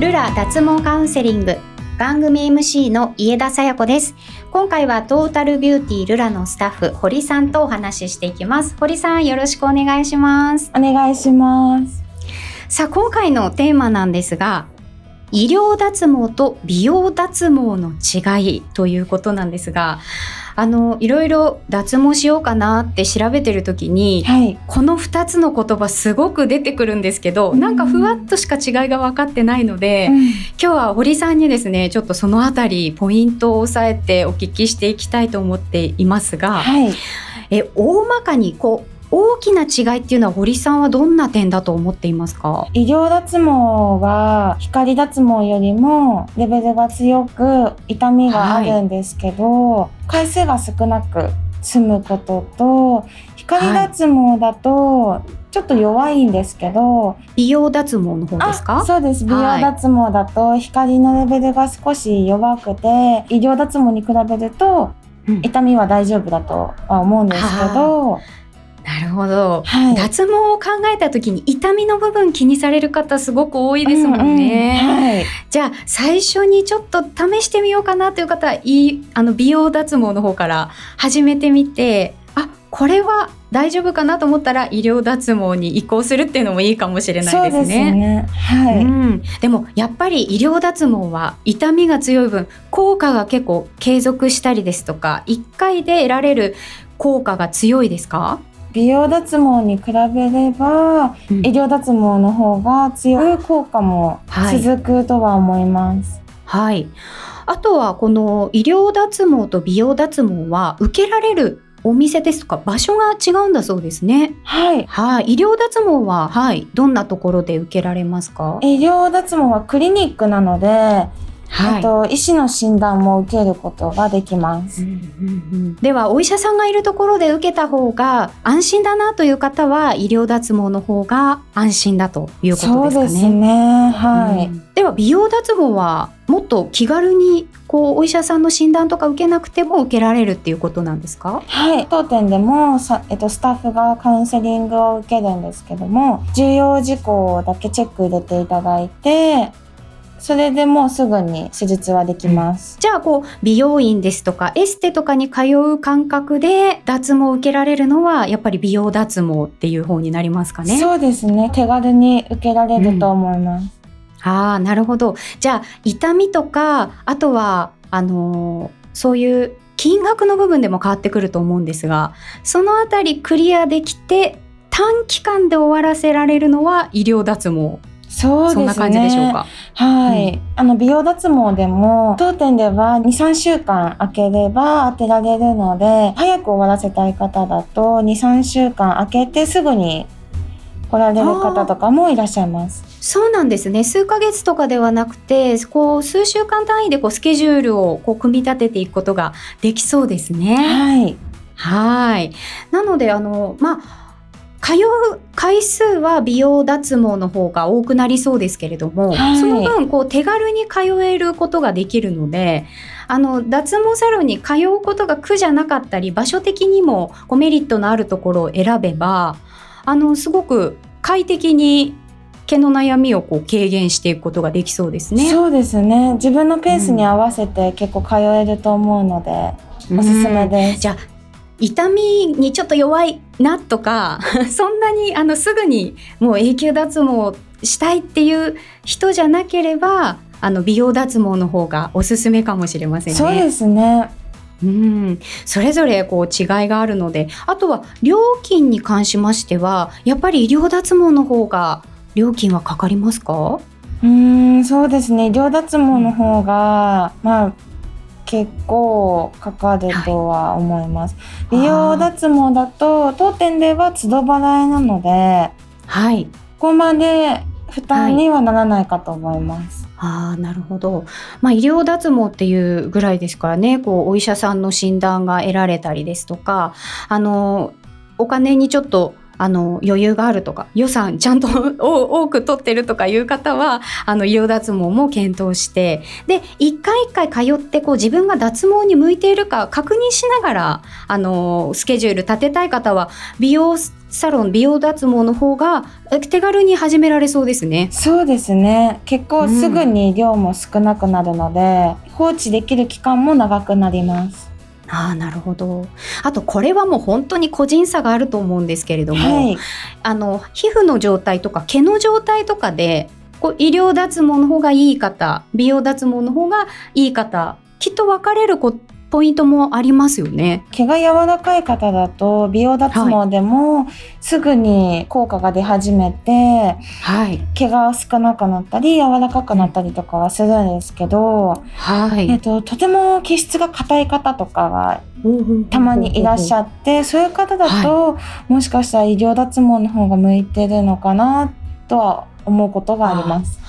ルラ脱毛カウンセリング。番組 MC の家田さや子です。今回はトータルビューティールラのスタッフ堀さんとお話ししていきます。堀さんよろしくお願いします。お願いします。さあ今回のテーマなんですが医療脱毛と美容脱毛の違いということなんですがあのいろいろ脱毛しようかなって調べてる時に、はい、この2つの言葉すごく出てくるんですけど、うん、なんかふわっとしか違いが分かってないので、うん、今日は堀さんにですねちょっとそのあたりポイントを押さえてお聞きしていきたいと思っていますが、はい、え大まかにこう大きな違いっていうのは堀さんはどんな点だと思っていますか？医療脱毛は光脱毛よりもレベルが強く痛みがあるんですけど、はい、回数が少なく済むことと光脱毛だと、ちょっと弱いんですけど美容脱毛の方ですか？そうです。美容脱毛だと光のレベルが少し弱くて、はい、医療脱毛に比べると痛みは大丈夫だとは思うんですけど、なるほど、はい、脱毛を考えた時に痛みの部分気にされる方すごく多いですもんね、うんうんはい、じゃあ最初にちょっと試してみようかなという方はいいあの美容脱毛の方から始めてみてあこれは大丈夫かなと思ったら医療脱毛に移行するっていうのもいいかもしれないですね。で、ね。はい、うん、でもやっぱり医療脱毛は痛みが強い分効果が結構継続したりですとか1回で得られる効果が強いですか？美容脱毛に比べれば、うん、医療脱毛の方が強い効果も続くとは思います。はい、はい、あとはこの医療脱毛と美容脱毛は受けられるお店ですとか？場所が違うんだそうですね。はい。はい。医療脱毛は、はい。どんなところで受けられますか？医療脱毛はクリニックなので、はい、あと医師の診断も受けることができます、うんうんうん、ではお医者さんがいるところで受けた方が安心だなという方は医療脱毛の方が安心だということですかね。そうですね。はい、うん、では美容脱毛はもっと気軽にこうお医者さんの診断とか受けなくても受けられるっていうことなんですか？はい。当店でもさ、えっと、スタッフがカウンセリングを受けるんですけども重要事項だけチェック入れていただいてそれでもうすぐに手術はできます。じゃあこう美容院ですとかエステとかに通う感覚で脱毛を受けられるのはやっぱり美容脱毛っていう方になりますかね？そうですね。手軽に受けられると思います。うん、ああなるほど。じゃあ痛みとかあとはあのー、そういう金額の部分でも変わってくると思うんですがそのあたりクリアできて短期間で終わらせられるのは医療脱毛そうですね。そんな感じでしょうか。はい。うん、あの、美容脱毛でも、当店では2、3週間空ければ当てられるので、早く終わらせたい方だと、2、3週間空けてすぐに来られる方とかもいらっしゃいます。そうなんですね。数ヶ月とかではなくて、こう数週間単位でこうスケジュールをこう組み立てていくことができそうですね。はい。はい。なのであのまあ。通う回数は美容脱毛の方が多くなりそうですけれども、はい、その分こう手軽に通えることができるのであの脱毛サロンに通うことが苦じゃなかったり場所的にもこうメリットのあるところを選べばあのすごく快適に毛の悩みをこう軽減していくことができそうですね。そうですね。自分のペースに合わせて結構通えると思うので、うん、おすすめです。じゃあ痛みにちょっと弱いなとか そんなにあのすぐにもう永久脱毛したいっていう人じゃなければあの美容脱毛の方がおすすめかもしれませんね。そうですね。うん、それぞれこう違いがあるので。あとは料金に関しましてはやっぱり医療脱毛の方が料金はかかりますか？うんそうですね。医療脱毛の方が、まあ結構かかるとは思います。はい、美容脱毛だと当店では都度払いなので、はい、ここまで負担にはならないかと思います。はい、ああなるほど。まあ医療脱毛っていうぐらいですからね、こうお医者さんの診断が得られたりですとか、あのお金にちょっとあの余裕があるとか予算ちゃんと多く取ってるとかいう方はあの医療脱毛も検討してで一回一回通ってこう自分が脱毛に向いているか確認しながらあのスケジュール立てたい方は美容サロン美容脱毛の方が手軽に始められそうですね。そうですね。結構すぐに量も少なくなるので、うん、放置できる期間も長くなります。ああなるほど。あとこれはもう本当に個人差があると思うんですけれども、はい、あの皮膚の状態とか毛の状態とかでこう医療脱毛の方がいい方美容脱毛の方がいい方きっと分かれるこポイントもありますよね。毛が柔らかい方だと美容脱毛でもすぐに効果が出始めて、はい、毛が少なくなったり柔らかくなったりとかはするんですけど、はい、えっと、とても毛質が硬い方とかがたまにいらっしゃってそういう方だと、はい、もしかしたら医療脱毛の方が向いてるのかなとは思うことがあります。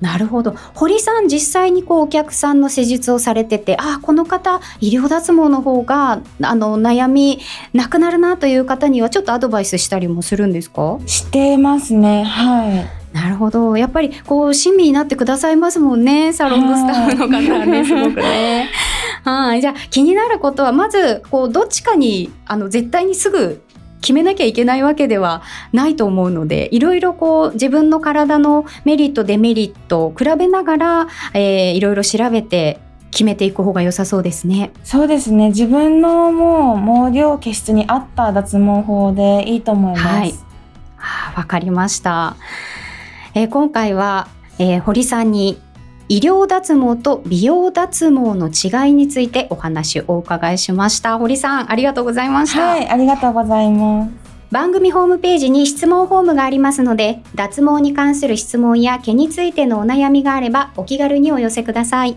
なるほど。堀さん実際にこうお客さんの施術をされててあこの方医療脱毛の方があの悩みなくなるなという方にはちょっとアドバイスしたりもするんですか？してますね。はい。なるほど。やっぱりこう親身になってくださいますもんねサロンのスタッフの方はねすごくね。はい。じゃあ気になることはまずこうどっちかにあの絶対にすぐ決めなきゃいけないわけではないと思うのでいろいろこう自分の体のメリットデメリットを比べながら、えー、いろいろ調べて決めていく方が良さそうですね。そうですね。自分のもう毛量毛質に合った脱毛法でいいと思います。はい。わ、はあ、かりました。えー、今回は、えー、堀さんに医療脱毛と美容脱毛の違いについてお話をお伺いしました。堀さんありがとうございました。はいありがとうございます。番組ホームページに質問フォームがありますので脱毛に関する質問や毛についてのお悩みがあればお気軽にお寄せください